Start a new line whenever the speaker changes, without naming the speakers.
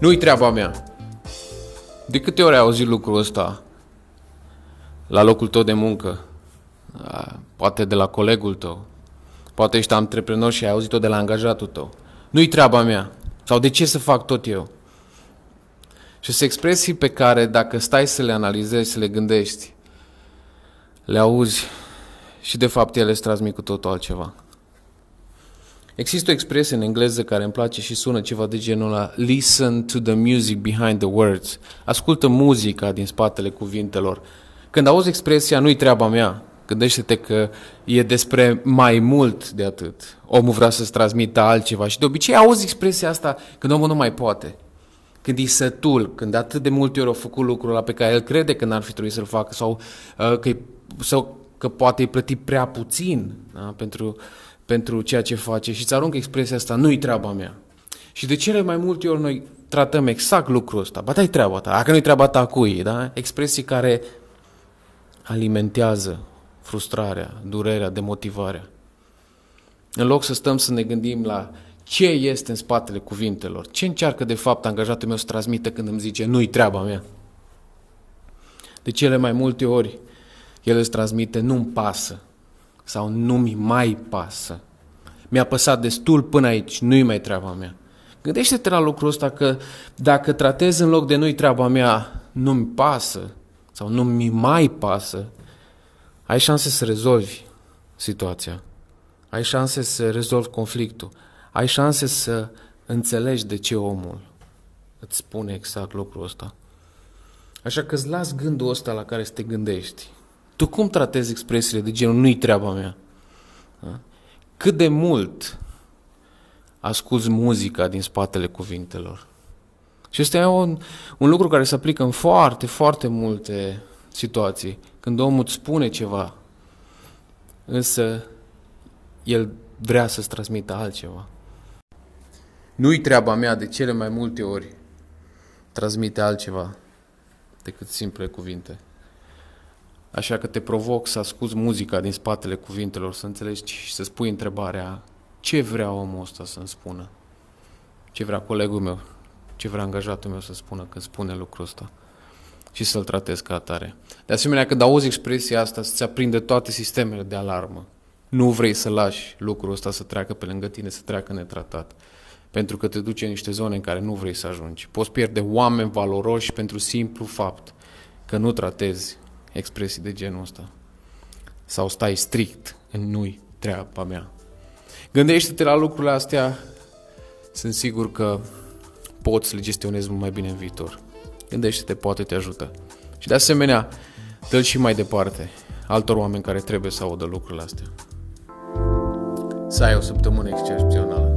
Nu-i treaba mea. De câte ori ai auzit lucrul ăsta la locul tău de muncă? Poate de la colegul tău. Poate ești antreprenor și ai auzit-o de la angajatul tău. Nu-i treaba mea. Sau de ce să fac tot eu? Și sunt expresii pe care dacă stai să le analizezi, să le gândești, le auzi și de fapt ele îți transmit cu totul altceva. Există o expresie în engleză care îmi place și sună ceva de genul ăla Listen to the music behind the words. Ascultă muzica din spatele cuvintelor. Când auzi expresia nu-i treaba mea, gândește-te că e despre mai mult de atât. Omul vrea să-ți transmită altceva și de obicei auzi expresia asta când omul nu mai poate. Când e sătul, când atât de multe ori a făcut lucrul ăla pe care el crede că n-ar fi trebuit să-l facă sau, uh, că, sau că poate îi plăti prea puțin da? pentru pentru ceea ce face și îți aruncă expresia asta, nu-i treaba mea. Și de cele mai multe ori noi tratăm exact lucrul ăsta. Ba, da treaba ta. Dacă nu-i treaba ta, cui? Da? Expresii care alimentează frustrarea, durerea, demotivarea. În loc să stăm să ne gândim la ce este în spatele cuvintelor, ce încearcă de fapt angajatul meu să transmită când îmi zice nu-i treaba mea. De cele mai multe ori el îți transmite nu-mi pasă, sau nu-mi mai pasă. Mi-a păsat destul până aici, nu-i mai treaba mea. Gândește-te la lucrul ăsta că dacă tratezi în loc de nu-i treaba mea, nu-mi pasă sau nu-mi mai pasă, ai șanse să rezolvi situația. Ai șanse să rezolvi conflictul. Ai șanse să înțelegi de ce omul îți spune exact lucrul ăsta. Așa că îți las gândul ăsta la care să te gândești. Tu cum tratezi expresiile de genul nu-i treaba mea? Da? Cât de mult asculți muzica din spatele cuvintelor? Și este un, un lucru care se aplică în foarte, foarte multe situații. Când omul îți spune ceva, însă el vrea să-ți transmită altceva. Nu-i treaba mea de cele mai multe ori transmite altceva decât simple cuvinte. Așa că te provoc să asculți muzica din spatele cuvintelor, să înțelegi și să spui întrebarea ce vrea omul ăsta să-mi spună? Ce vrea colegul meu? Ce vrea angajatul meu să spună când spune lucrul ăsta? Și să-l tratez ca atare. De asemenea, când auzi expresia asta, să-ți aprinde toate sistemele de alarmă. Nu vrei să lași lucrul ăsta să treacă pe lângă tine, să treacă netratat. Pentru că te duce în niște zone în care nu vrei să ajungi. Poți pierde oameni valoroși pentru simplu fapt că nu tratezi expresii de genul ăsta. Sau stai strict în nu-i treaba mea. Gândește-te la lucrurile astea, sunt sigur că poți să le gestionezi mult mai bine în viitor. Gândește-te, poate te ajută. Și de asemenea, dă și mai departe altor oameni care trebuie să audă lucrurile astea. Să ai o săptămână excepțională.